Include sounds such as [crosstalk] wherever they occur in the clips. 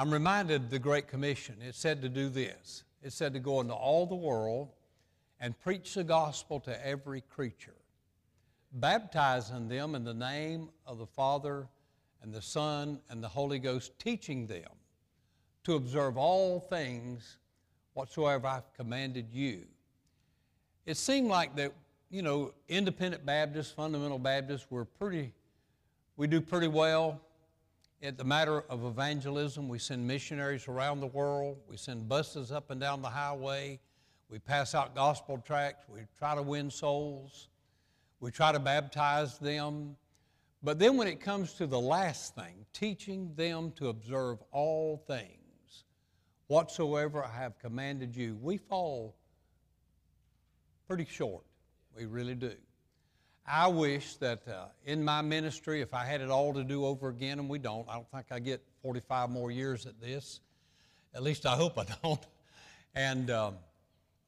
I'm reminded of the Great Commission. It said to do this it said to go into all the world and preach the gospel to every creature, baptizing them in the name of the Father and the Son and the Holy Ghost, teaching them to observe all things whatsoever I've commanded you. It seemed like that, you know, independent Baptists, fundamental Baptists, we're pretty, we do pretty well in the matter of evangelism, we send missionaries around the world. We send buses up and down the highway. We pass out gospel tracts. We try to win souls. We try to baptize them. But then when it comes to the last thing, teaching them to observe all things, whatsoever I have commanded you, we fall pretty short. We really do. I wish that uh, in my ministry, if I had it all to do over again, and we don't, I don't think I get 45 more years at this. At least I hope I don't. And um,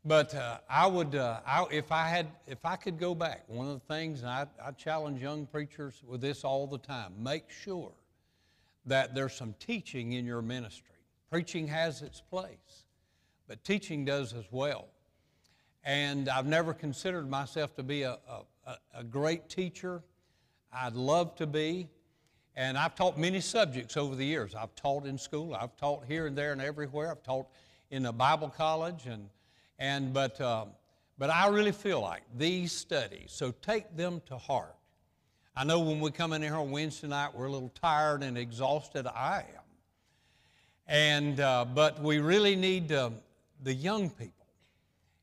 but uh, I would, uh, I, if I had, if I could go back, one of the things, and I, I challenge young preachers with this all the time: make sure that there's some teaching in your ministry. Preaching has its place, but teaching does as well. And I've never considered myself to be a, a a, great teacher. I'd love to be. And I've taught many subjects over the years. I've taught in school. I've taught here and there and everywhere. I've taught in a Bible college. And, and, but, uh, but I really feel like these studies, so take them to heart. I know when we come in here on Wednesday night, we're a little tired and exhausted. I am. And, uh, but we really need uh, the young people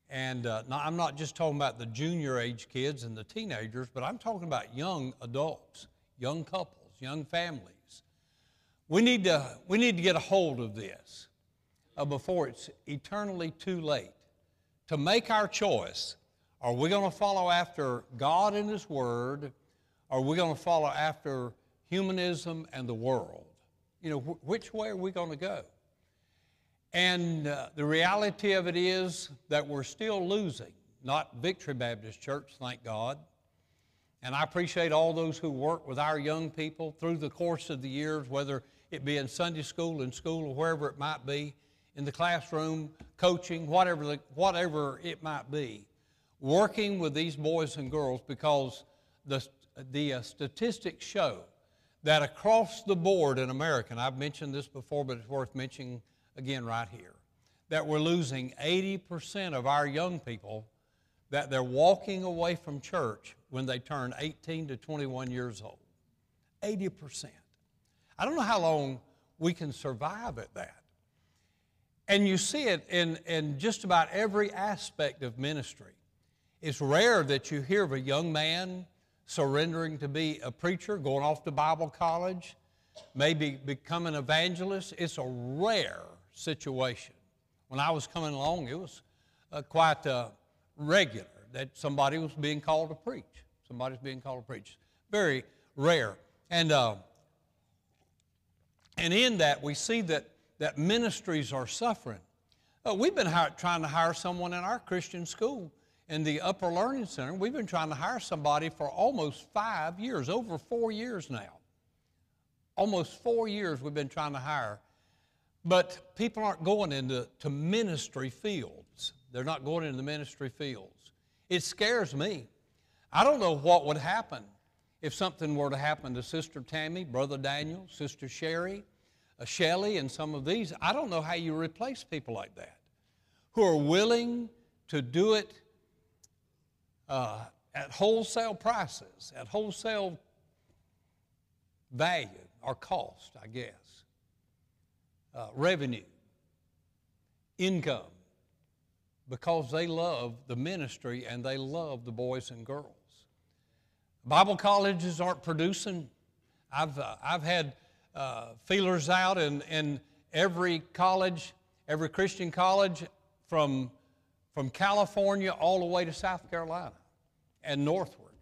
and uh, now, I'm not just talking about the junior age kids and the teenagers, but I'm talking about young adults, young couples, young families. We need to, we need to get a hold of this uh, before it's eternally too late to make our choice. Are we going to follow after God and His Word? Or are we going to follow after humanism and the world? You know, wh- which way are we going to go? And uh, the reality of it is that we're still losing, not Victory Baptist Church, thank God. And I appreciate all those who work with our young people through the course of the years, whether it be in Sunday school, in school, or wherever it might be, in the classroom, coaching, whatever, the, whatever it might be, working with these boys and girls because the, the uh, statistics show that across the board in America, and I've mentioned this before, but it's worth mentioning again right here that we're losing 80% of our young people that they're walking away from church when they turn 18 to 21 years old. 80%. I don't know how long we can survive at that. And you see it in, in just about every aspect of ministry. It's rare that you hear of a young man surrendering to be a preacher, going off to Bible college, maybe become an evangelist. It's a rare situation. When I was coming along, it was uh, quite uh, regular that somebody was being called to preach. Somebody's being called to preach. Very rare. And, uh, and in that, we see that, that ministries are suffering. Uh, we've been hire, trying to hire someone in our Christian school in the Upper Learning Center. We've been trying to hire somebody for almost five years, over four years now. Almost four years we've been trying to hire but people aren't going into to ministry fields. They're not going into the ministry fields. It scares me. I don't know what would happen if something were to happen to Sister Tammy, Brother Daniel, Sister Sherry, uh, and some of these. I don't know how you replace people like that who are willing to do it uh, at wholesale prices, at wholesale value or cost, I guess uh, revenue, income, because they love the ministry and they love the boys and girls. Bible colleges aren't producing. I've, uh, I've had uh, feelers out in, in every college, every Christian college from, from California all the way to South Carolina and northward,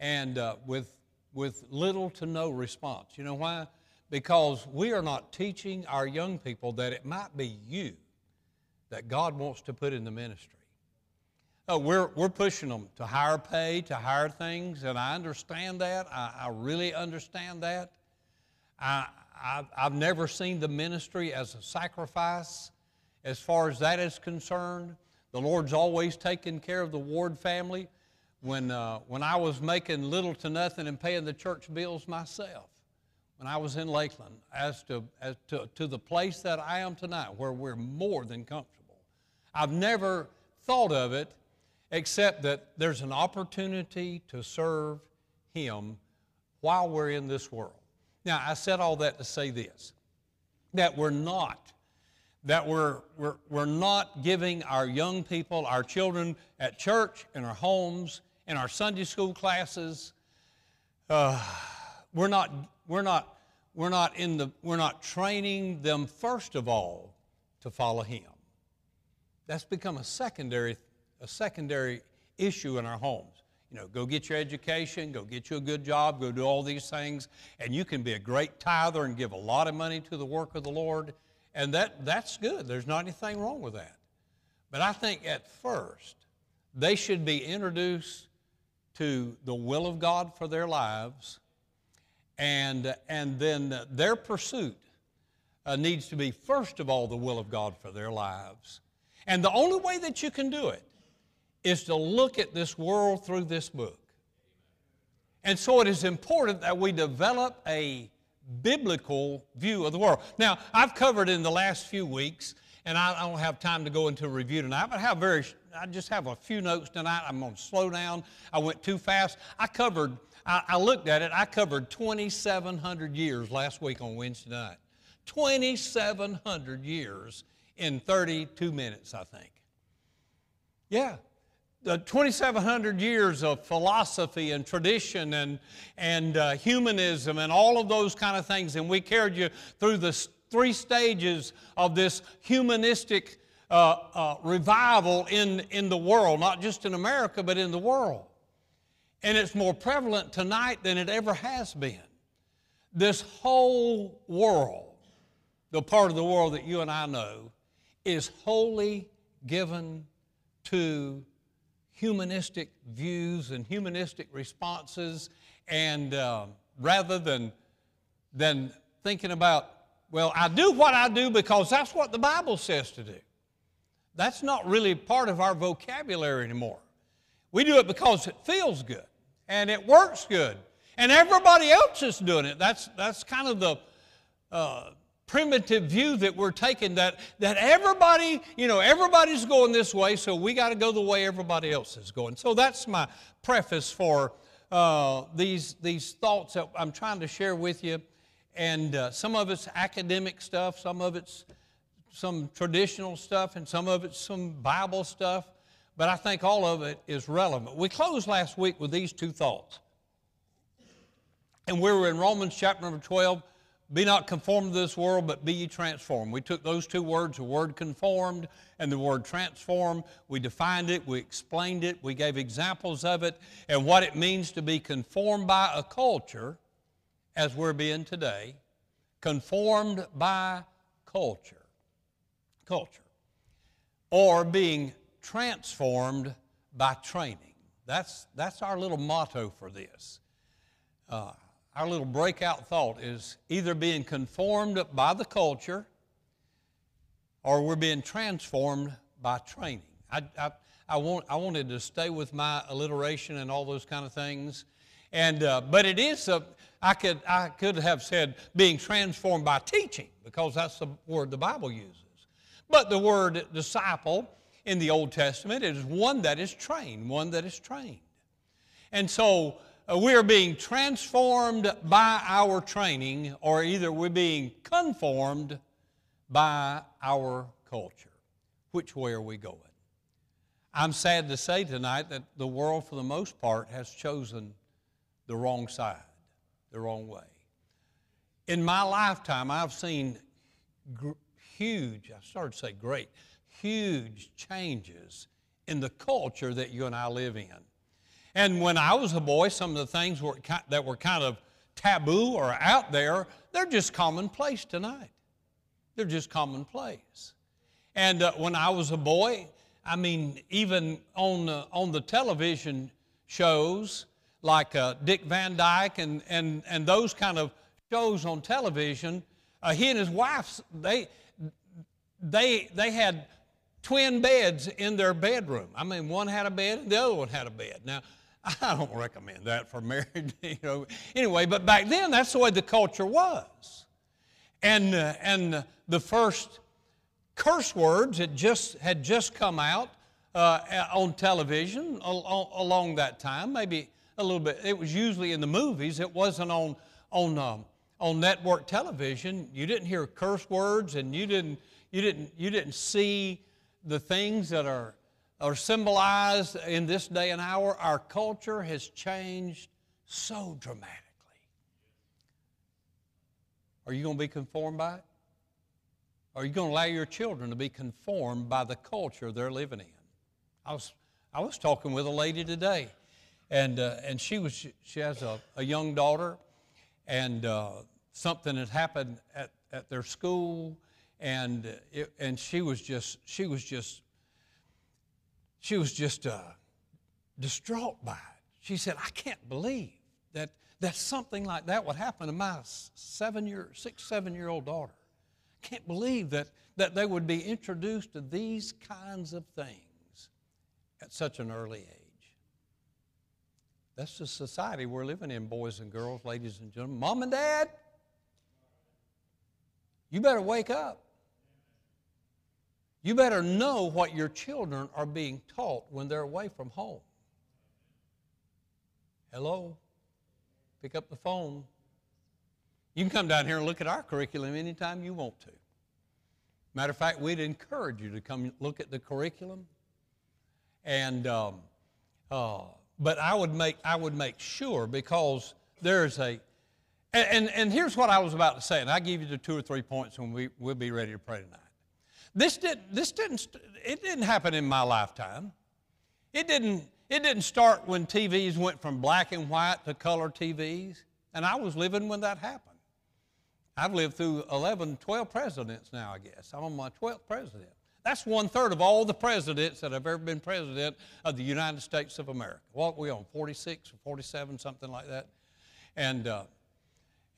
and uh, with, with little to no response. You know why? Because we are not teaching our young people that it might be you that God wants to put in the ministry. Uh, we're, we're pushing them to higher pay, to higher things, and I understand that. I, I really understand that. I, I've, I've never seen the ministry as a sacrifice as far as that is concerned. The Lord's always taken care of the Ward family. When, uh, when I was making little to nothing and paying the church bills myself, when I was in Lakeland, as to, as to, to the place that I am tonight, where we're more than comfortable. I've never thought of it except that there's an opportunity to serve Him while we're in this world. Now, I said all that to say this that we're not, that we're, we're, we're not giving our young people, our children at church, in our homes, in our Sunday school classes, uh, we're not, we're not, we're not in the, we're not training them first of all to follow Him. That's become a secondary, a secondary issue in our homes. You know, go get your education, go get you a good job, go do all these things, and you can be a great tither and give a lot of money to the work of the Lord, and that, that's good. There's not anything wrong with that. But I think at first, they should be introduced to the will of God for their lives, and, and then their pursuit uh, needs to be, first of all, the will of God for their lives. And the only way that you can do it is to look at this world through this book. And so it is important that we develop a biblical view of the world. Now, I've covered in the last few weeks, and I don't have time to go into review tonight, but I have very I just have a few notes tonight. I'm going to slow down. I went too fast. I covered, I, I looked at it, I covered 2,700 years last week on Wednesday night. 2,700 years in 32 minutes, I think. Yeah, the 2,700 years of philosophy and tradition and, and uh, humanism and all of those kind of things. And we carried you through the three stages of this humanistic uh, uh, revival in, in the world, not just in America, but in the world. And it's more prevalent tonight than it ever has been. This whole world, the part of the world that you and I know, is wholly given to humanistic views and humanistic responses, and uh, rather than, than thinking about, well, I do what I do because that's what the Bible says to do. That's not really part of our vocabulary anymore. We do it because it feels good and it works good and everybody else is doing it. That's, that's kind of the, uh, primitive view that we're taking that, that everybody, you know, everybody's going this way, so we got to go the way everybody else is going. So that's my preface for uh, these, these thoughts that I'm trying to share with you. And uh, some of it's academic stuff, some of it's some traditional stuff, and some of it's some Bible stuff. But I think all of it is relevant. We closed last week with these two thoughts. And we were in Romans chapter number 12, be not conformed to this world, but be ye transformed. We took those two words, the word conformed and the word transform. We defined it, we explained it, we gave examples of it, and what it means to be conformed by a culture, as we're being today, conformed by culture. Culture. Or being transformed by training. That's, that's our little motto for this. Uh, our little breakout thought is either being conformed by the culture or we're being transformed by training. I, I, I, want, I wanted to stay with my alliteration and all those kind of things. And, uh, but it is, a, I, could, I could have said being transformed by teaching because that's the word the Bible uses. But the word disciple in the Old Testament is one that is trained, one that is trained. And so uh, we are being transformed by our training, or either we're being conformed by our culture. Which way are we going? I'm sad to say tonight that the world, for the most part, has chosen the wrong side, the wrong way. In my lifetime, I've seen huge, I started to say great, huge changes in the culture that you and I live in. And when I was a boy, some of the things were, that were kind of taboo or out there, they're just commonplace tonight. They're just commonplace. And uh, when I was a boy, I mean, even on the, on the television shows like uh, Dick Van Dyke and, and, and those kind of shows on television, uh, he and his wife, they, they, they had twin beds in their bedroom. I mean, one had a bed and the other one had a bed. Now, [laughs] I don't recommend that for [laughs] married, you know. Anyway, but back then, that's the way the culture was. And, uh, and the first curse words had just, had just come out uh, on television al- along that time, maybe a little bit. It was usually in the movies. It wasn't on, on, um, on network television. You didn't hear curse words and you didn't, you didn't, you didn't see the things that are, are symbolized in this day and hour. Our culture has changed so dramatically. Are you going to be conformed by it? Are you going to allow your children to be conformed by the culture they're living in? I was, I was talking with a lady today, and, uh, and she, was, she has a, a young daughter, and uh, something had happened at, at their school, and, it, and she was just, she was just, she was just uh, distraught by it. She said, I can't believe that, that something like that would happen to my seven year, six, seven year old daughter I can't believe that, that they would be introduced to these kinds of things at such an early age. That's the society we're living in, boys and girls, ladies and gentlemen. Mom and dad, you better wake up. You better know what your children are being taught when they're away from home. Hello? Pick up the phone. You can come down here and look at our curriculum anytime you want to. Matter of fact, we'd encourage you to come look at the curriculum. And, um, uh, but I would make, I would make sure because there's a, and, and, and here's what I was about to say, and I'll give you the two or three points when we, we'll be ready to pray tonight. This, didn't, this didn't, it didn't happen in my lifetime. It didn't, it didn't start when TVs went from black and white to color TVs, and I was living when that happened. I've lived through 11, 12 presidents now, I guess. I'm on my 12th president. That's one third of all the presidents that have ever been president of the United States of America. What we on, 46 or 47, something like that? And, uh,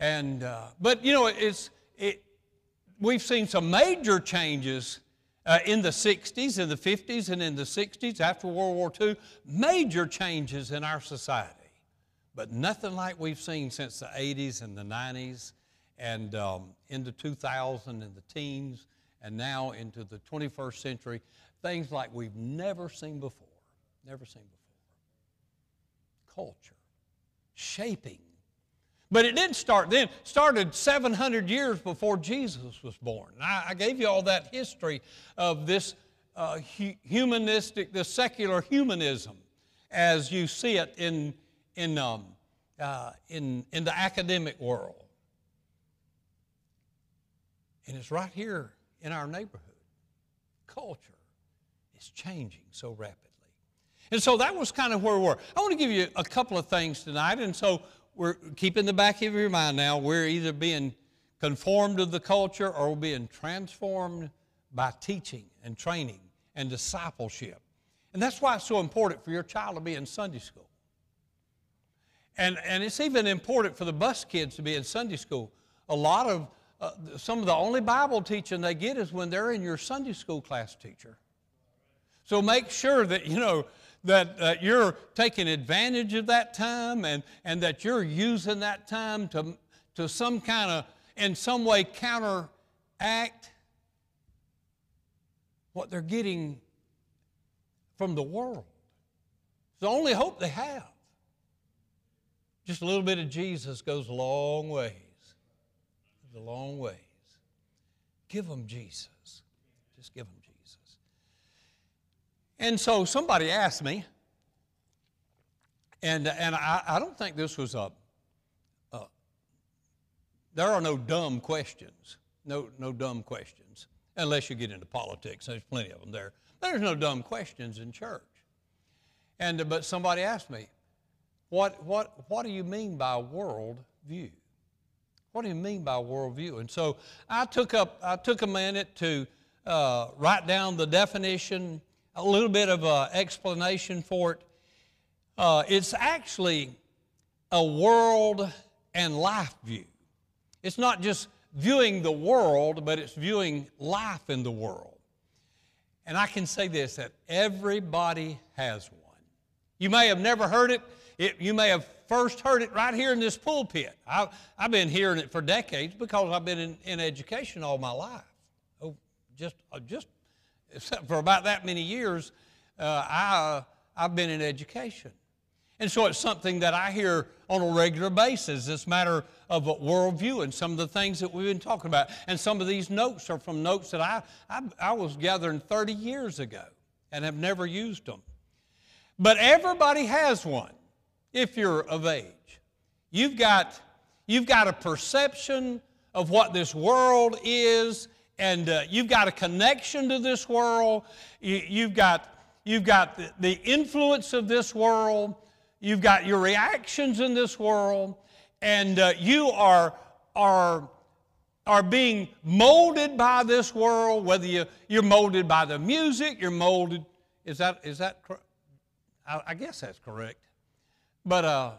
and uh, but you know, it's, it, we've seen some major changes uh, in the 60s, in the 50s, and in the 60s after World War II. Major changes in our society, but nothing like we've seen since the 80s and the 90s and um, into 2000 and the teens, and now into the 21st century, things like we've never seen before. Never seen before. Culture, shaping. But it didn't start then. It started 700 years before Jesus was born. I, I gave you all that history of this uh, hu- humanistic, the secular humanism, as you see it in, in, um, uh, in, in the academic world. And it's right here in our neighborhood. Culture is changing so rapidly. And so that was kind of where we were. I want to give you a couple of things tonight. And so we're keeping the back of your mind now. We're either being conformed to the culture or we're being transformed by teaching and training and discipleship. And that's why it's so important for your child to be in Sunday school. And, and it's even important for the bus kids to be in Sunday school. A lot of uh, some of the only Bible teaching they get is when they're in your Sunday school class teacher. So make sure that, you know, that uh, you're taking advantage of that time and, and that you're using that time to, to some kind of, in some way, counteract what they're getting from the world. It's the only hope they have. Just a little bit of Jesus goes a long ways. a long ways. Give them Jesus. Just give them Jesus. And so somebody asked me, and, and I, I don't think this was a, a, there are no dumb questions. No, no dumb questions. unless you get into politics. There's plenty of them there. There's no dumb questions in church. And, but somebody asked me, what, what, what do you mean by world view? What do you mean by worldview? And so I took up I took a minute to uh, write down the definition, a little bit of an explanation for it. Uh, it's actually a world and life view. It's not just viewing the world, but it's viewing life in the world. And I can say this that everybody has one. You may have never heard it, it you may have first heard it right here in this pulpit. I, have been hearing it for decades because I've been in, in education all my life. Oh, just, uh, just [laughs] for about that many years, uh, I, I've been in education. And so it's something that I hear on a regular basis. This matter of worldview and some of the things that we've been talking about. And some of these notes are from notes that I, I, I was gathering 30 years ago and have never used them. But everybody has one if you're of age. You've got, you've got a perception of what this world is, and uh, you've got a connection to this world. You, have got, you've got the, the influence of this world. You've got your reactions in this world, and uh, you are, are, are being molded by this world, whether you, you're molded by the music, you're molded, is that, is that, I, I guess that's correct. But uh,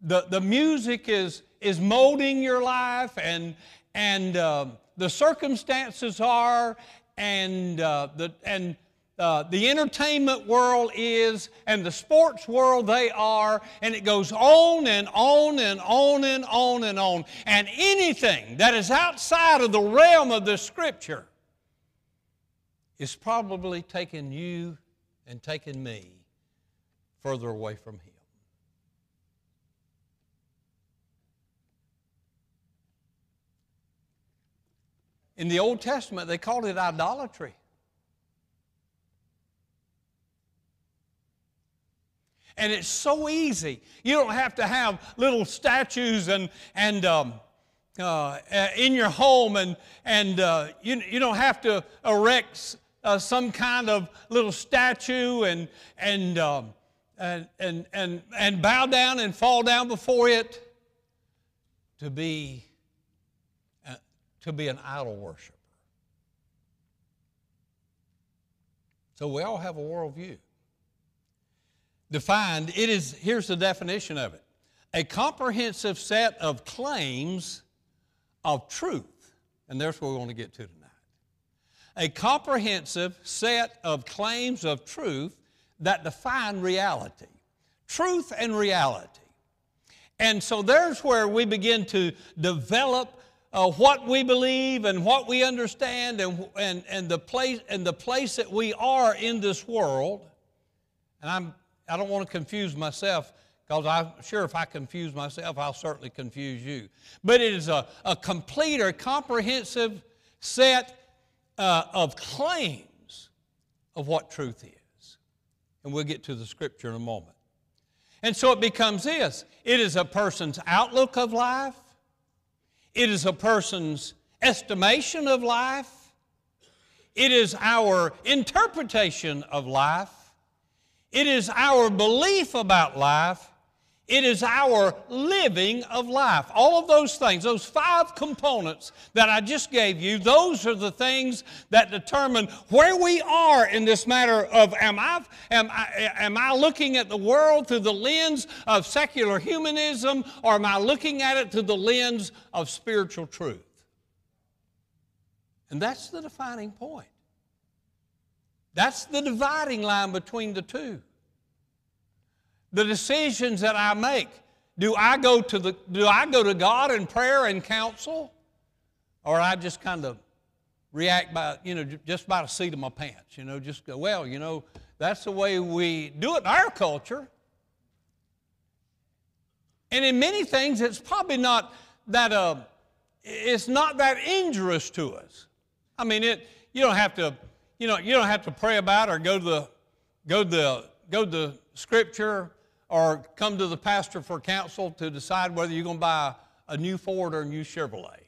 the, the music is, is molding your life, and, and uh, the circumstances are, and, uh, the, and uh, the entertainment world is, and the sports world they are, and it goes on and on and on and on and on. And anything that is outside of the realm of the Scripture is probably taking you and taking me further away from Him. In the Old Testament, they called it idolatry. And it's so easy. You don't have to have little statues and, and um, uh, in your home, and, and uh, you, you don't have to erect uh, some kind of little statue and, and, um, and, and, and, and bow down and fall down before it to be to be an idol worshiper. So we all have a worldview. Defined, it is, here's the definition of it a comprehensive set of claims of truth. And that's what we want to get to tonight. A comprehensive set of claims of truth that define reality. Truth and reality. And so there's where we begin to develop uh, what we believe and what we understand and, and, and, the place, and the place that we are in this world. And I'm, I don't want to confuse myself because I'm sure if I confuse myself, I'll certainly confuse you. But it is a, a complete or comprehensive set uh, of claims of what truth is. And we'll get to the scripture in a moment. And so it becomes this it is a person's outlook of life, it is a person's estimation of life. It is our interpretation of life. It is our belief about life. It is our living of life. All of those things, those five components that I just gave you, those are the things that determine where we are in this matter of am I, am I, am I looking at the world through the lens of secular humanism or am I looking at it through the lens of spiritual truth? And that's the defining point. That's the dividing line between the two the decisions that I make. Do I go to, the, do I go to God in prayer and counsel? Or I just kind of react by, you know, just by the seat of my pants, you know, just go, well, you know, that's the way we do it in our culture. And in many things, it's probably not that, uh, it's not that injurious to us. I mean, it, you don't have to, you know, you don't have to pray about or go to the, go to the, go to the scripture or come to the pastor for counsel to decide whether you're going to buy a new Ford or a new Chevrolet.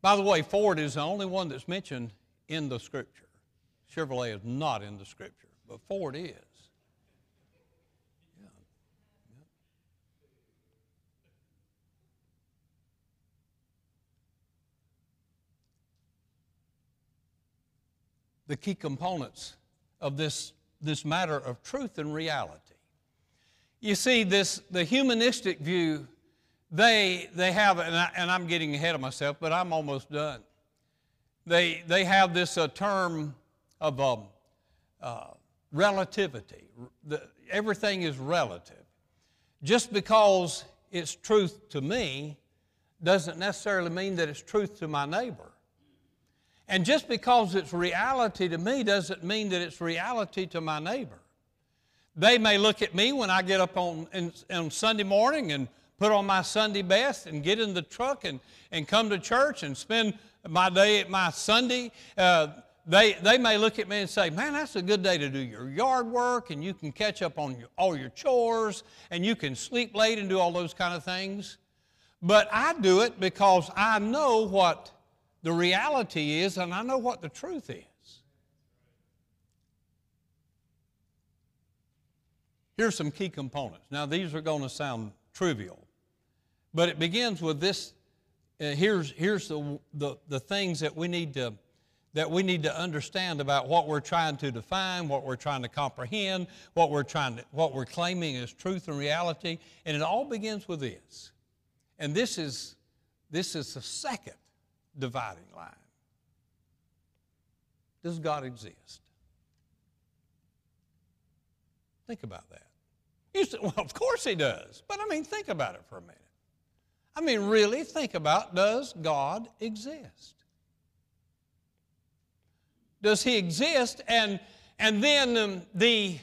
By the way, Ford is the only one that's mentioned in the Scripture. Chevrolet is not in the Scripture, but Ford is. The key components of this, this matter of truth and reality. You see, this, the humanistic view, they, they have, and, I, and I'm getting ahead of myself, but I'm almost done. They, they have this uh, term of um, uh, relativity. The, everything is relative. Just because it's truth to me doesn't necessarily mean that it's truth to my neighbor. And just because it's reality to me doesn't mean that it's reality to my neighbor. They may look at me when I get up on, in, on Sunday morning and put on my Sunday best and get in the truck and, and come to church and spend my day at my Sunday. Uh, they, they may look at me and say, Man, that's a good day to do your yard work, and you can catch up on your, all your chores, and you can sleep late and do all those kind of things. But I do it because I know what the reality is, and I know what the truth is. Here's some key components. Now, these are going to sound trivial, but it begins with this. Uh, here's here's the, the, the things that we need to that we need to understand about what we're trying to define, what we're trying to comprehend, what we're trying to, what we're claiming as truth and reality, and it all begins with this. And this is this is the second dividing line. Does God exist? Think about that. You say, well, of course he does. But I mean, think about it for a minute. I mean, really think about does God exist? Does he exist? And, and then um, the,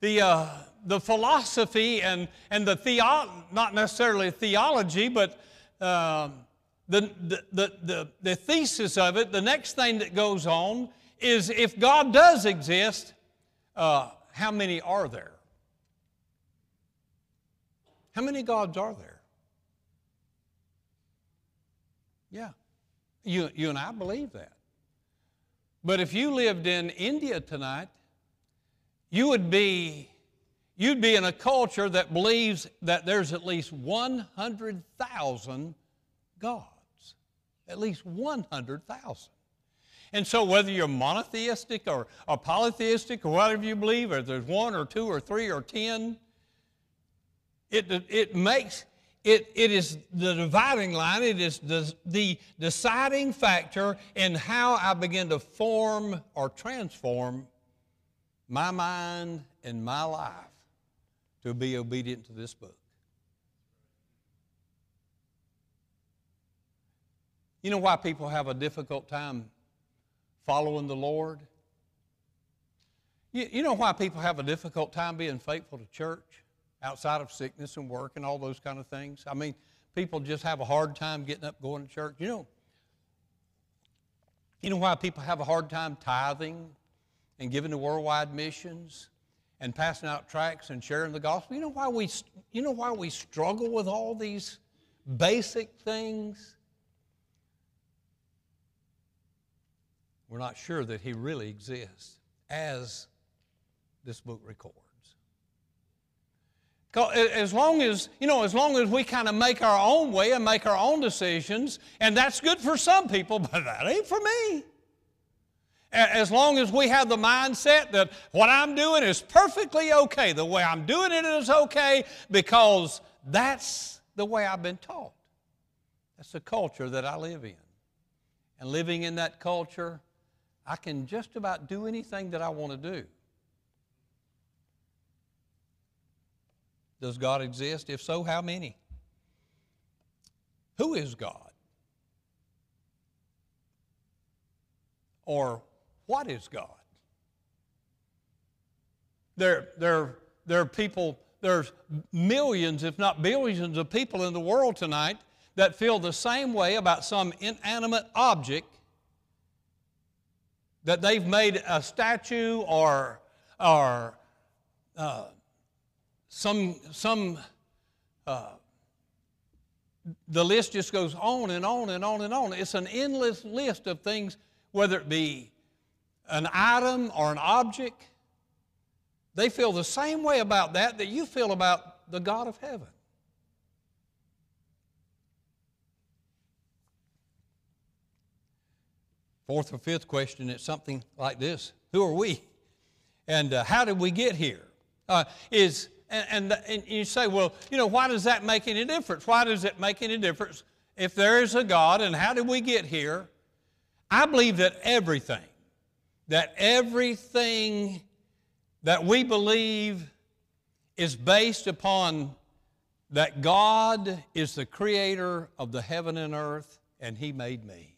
the, uh, the philosophy and, and the theo, not necessarily theology, but um, the, the, the, the, thesis of it, the next thing that goes on is if God does exist, uh, how many are there? How many gods are there? Yeah. You, you and I believe that. But if you lived in India tonight, you would be you'd be in a culture that believes that there's at least 100,000 gods at least 100,000. And so, whether you're monotheistic or, or polytheistic or whatever you believe, or there's one or two or three or ten, it, it makes it, it is the dividing line, it is the, the deciding factor in how I begin to form or transform my mind and my life to be obedient to this book. You know why people have a difficult time following the Lord? You, you know why people have a difficult time being faithful to church outside of sickness and work and all those kind of things? I mean, people just have a hard time getting up going to church. You know, you know why people have a hard time tithing and giving to worldwide missions and passing out tracts and sharing the gospel? You know why we, you know why we struggle with all these basic things? We're not sure that he really exists as this book records. As long as, you know, as long as we kind of make our own way and make our own decisions, and that's good for some people, [laughs] but that ain't for me. As long as we have the mindset that what I'm doing is perfectly okay, the way I'm doing it is okay because that's the way I've been taught. That's the culture that I live in. And living in that culture, I can just about do anything that I want to do. Does God exist? If so, how many? Who is God? Or what is God? There, there, there are people, there's millions, if not billions, of people in the world tonight that feel the same way about some inanimate object that they've made a statue or, or uh, some, some uh, the list just goes on and on and on and on. It's an endless list of things, whether it be an item or an object. They feel the same way about that that you feel about the God of heaven. Fourth or fifth question, it's something like this Who are we? And uh, how did we get here? Uh, is and, and, and you say, well, you know, why does that make any difference? Why does it make any difference if there is a God and how did we get here? I believe that everything, that everything that we believe is based upon that God is the creator of the heaven and earth and He made me.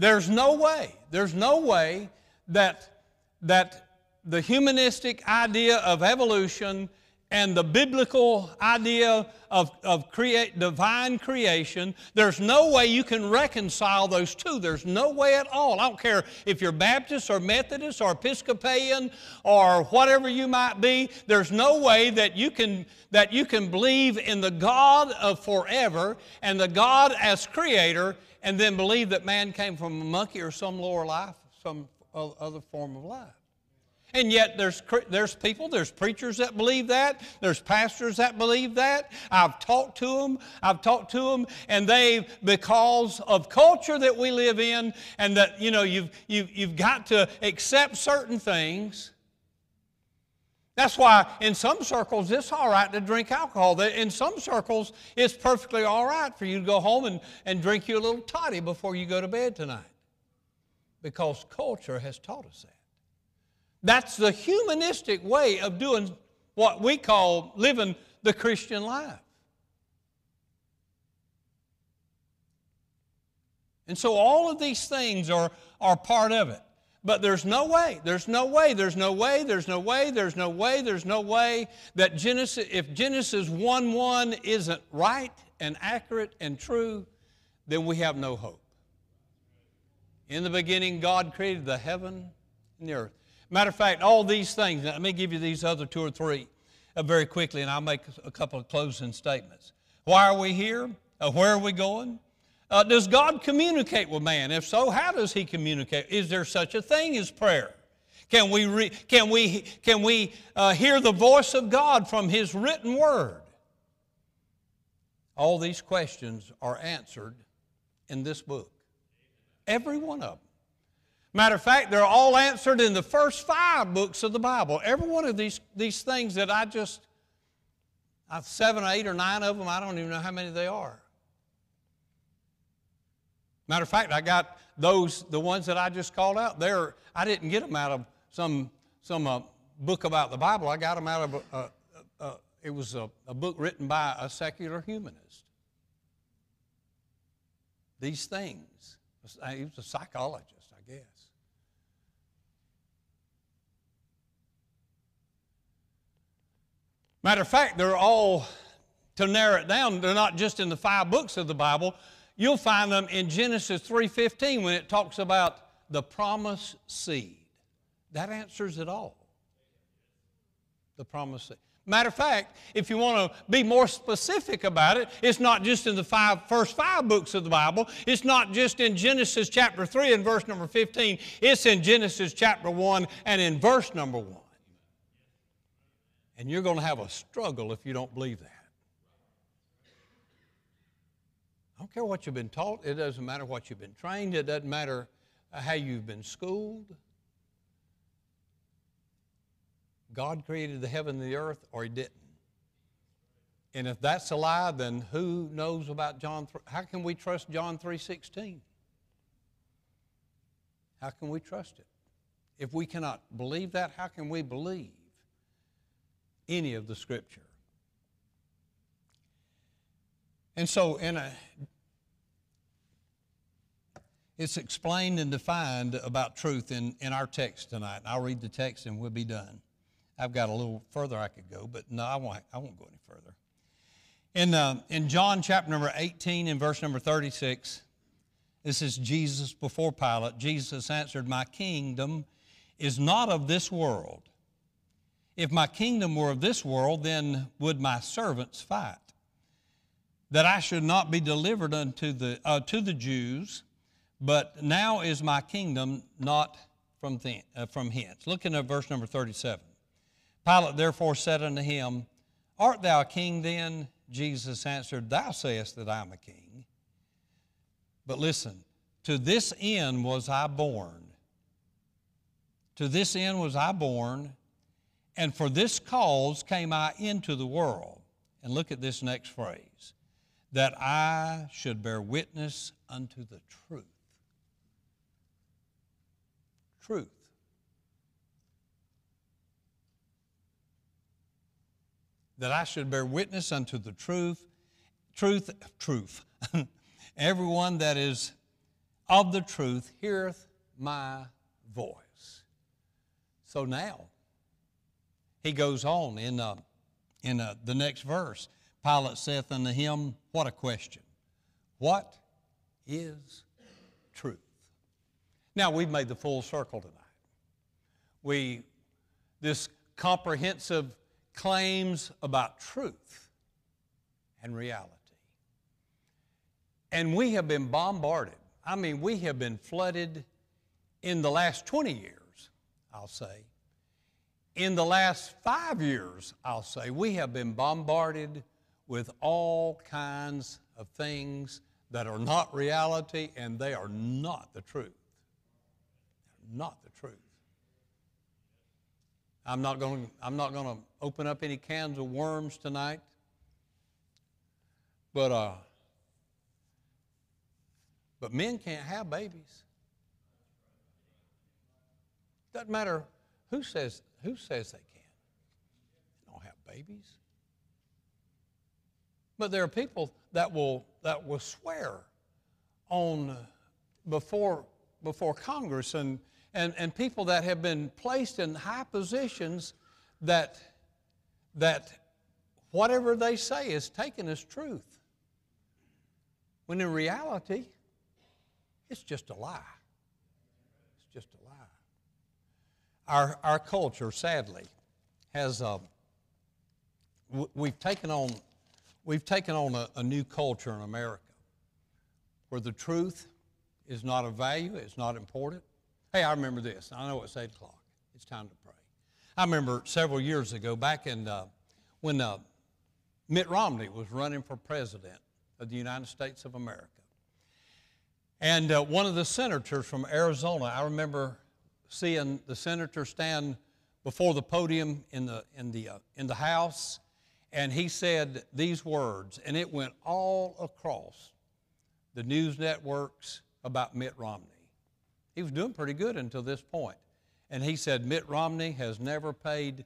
There's no way, there's no way that, that the humanistic idea of evolution and the biblical idea of, of create, divine creation, there's no way you can reconcile those two. There's no way at all. I don't care if you're Baptist or Methodist or Episcopalian or whatever you might be, there's no way that you can, that you can believe in the God of forever and the God as creator and then believe that man came from a monkey or some lower life, some other form of life. And yet there's, there's people, there's preachers that believe that, there's pastors that believe that. I've talked to them, I've talked to them, and they, because of culture that we live in, and that, you know, you've, you've, you've got to accept certain things. That's why in some circles it's all right to drink alcohol. In some circles it's perfectly all right for you to go home and, and drink you a little toddy before you go to bed tonight. Because culture has taught us that. That's the humanistic way of doing what we call living the Christian life. And so all of these things are, are part of it. But there's no way, there's no way, there's no way, there's no way, there's no way, there's no way that Genesis, if Genesis 1 1 isn't right and accurate and true, then we have no hope. In the beginning, God created the heaven and the earth. Matter of fact, all these things, let me give you these other two or three uh, very quickly, and I'll make a couple of closing statements. Why are we here? Uh, where are we going? Uh, does God communicate with man? If so, how does He communicate? Is there such a thing as prayer? Can we, re- can we, can we uh, hear the voice of God from His written word? All these questions are answered in this book. Every one of them. Matter of fact, they're all answered in the first five books of the Bible. Every one of these, these things that I just, I've seven or eight or nine of them, I don't even know how many they are. Matter of fact, I got those, the ones that I just called out, there, I didn't get them out of some, some uh, book about the Bible. I got them out of, a, a, a, it was a, a book written by a secular humanist. These things, he was a psychologist. I guess. Matter of fact, they're all, to narrow it down, they're not just in the five books of the Bible. You'll find them in Genesis 3.15 when it talks about the promised seed. That answers it all. The promised seed. Matter of fact, if you want to be more specific about it, it's not just in the five, first five books of the Bible. It's not just in Genesis chapter 3 and verse number 15. It's in Genesis chapter 1 and in verse number 1. And you're going to have a struggle if you don't believe that. I don't care what you've been taught, it doesn't matter what you've been trained, it doesn't matter how you've been schooled. God created the heaven and the earth, or He didn't. And if that's a lie, then who knows about John? 3? How can we trust John 3:16? How can we trust it? If we cannot believe that, how can we believe any of the Scripture. And so, in a, it's explained and defined about truth in, in our text tonight. I'll read the text and we'll be done. I've got a little further I could go, but no, I won't, I won't go any further. In, uh, in John chapter number 18 and verse number 36, this is Jesus before Pilate. Jesus answered, My kingdom is not of this world. If my kingdom were of this world, then would my servants fight, that I should not be delivered unto the, uh, to the Jews, but now is my kingdom not from, th- uh, from hence. Looking at verse number 37. Pilate therefore said unto him, Art thou a king then? Jesus answered, Thou sayest that I am a king. But listen, to this end was I born. To this end was I born, and for this cause came I into the world. And look at this next phrase that I should bear witness unto the truth. Truth. That I should bear witness unto the truth, truth, truth. [laughs] Everyone that is of the truth heareth my voice. So now, he goes on in, uh, in uh, the next verse. Pilate saith unto him, What a question! What is truth? Now, we've made the full circle tonight. We, this comprehensive claims about truth and reality. And we have been bombarded. I mean, we have been flooded in the last 20 years, I'll say. In the last five years, I'll say, we have been bombarded with all kinds of things that are not reality and they are not the truth. They're not the truth. I'm not going I'm not going to open up any cans of worms tonight. But uh, but men can't have babies. Doesn't matter who says who says they can. They don't have babies. But there are people that will that will swear on before before Congress and, and, and people that have been placed in high positions that that whatever they say is taken as truth. When in reality, it's just a lie. It's just a lie. Our, our culture, sadly, has, uh, we've taken on, we've taken on a, a new culture in America where the truth is not of value, it's not important. Hey, I remember this. I know it's 8 o'clock. It's time to pray. I remember several years ago, back in uh, when uh, Mitt Romney was running for president of the United States of America. And uh, one of the senators from Arizona, I remember seeing the senator stand before the podium in the, in the, uh, in the House, and he said these words, and it went all across the news networks about Mitt Romney. He was doing pretty good until this point. And he said Mitt Romney has never paid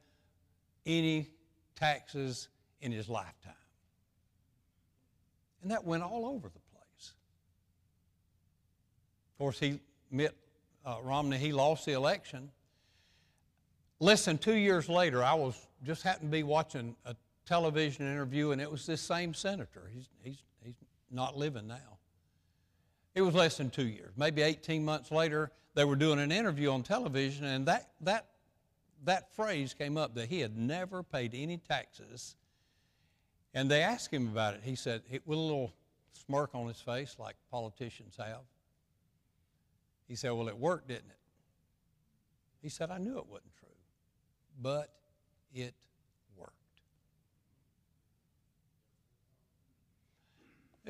any taxes in his lifetime. And that went all over the place. of course, he, Mitt uh, Romney, he lost the election. Less than two years later, I was just happened to be watching a television interview, and it was this same senator. He's, he's, he's not living now. It was less than two years. Maybe 18 months later, they were doing an interview on television, and that, that, that phrase came up that he had never paid any taxes. And they asked him about it. He said, with a little smirk on his face, like politicians have, he said, Well, it worked, didn't it? He said, I knew it wasn't true, but it worked.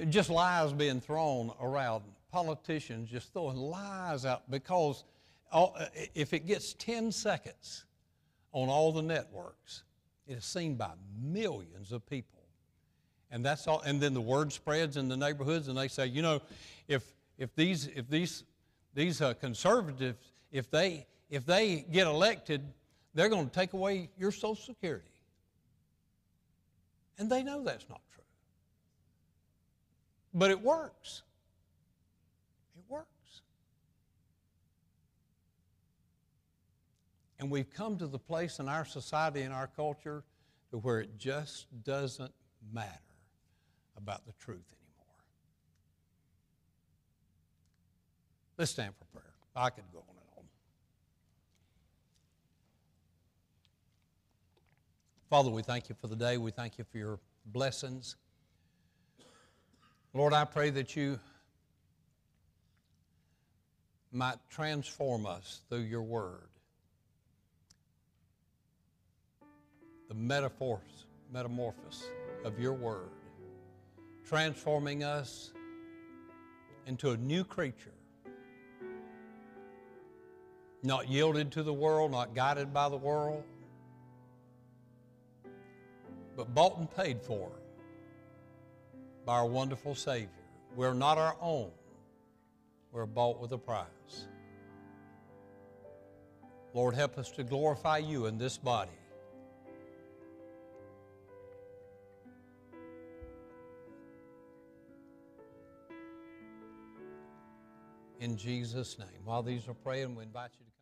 Just lies being thrown around, politicians just throwing lies out because all, if it gets 10 seconds on all the networks, it is seen by millions of people. And that's all, and then the word spreads in the neighborhoods, and they say, you know, if if these if these these uh, conservatives, if they, if they get elected, they're going to take away your Social Security. And they know that's not true. But it works. It works. And we've come to the place in our society and our culture to where it just doesn't matter about the truth anymore. Let's stand for prayer. I could go on and on. Father, we thank you for the day. We thank you for your blessings. Lord, I pray that you might transform us through your word. The metaphors, metamorphosis of your word, transforming us into a new creature, not yielded to the world, not guided by the world, but bought and paid for by our wonderful Savior. We're not our own. We're bought with a price. Lord, help us to glorify you in this body. In Jesus' name. While these are praying, we invite you to.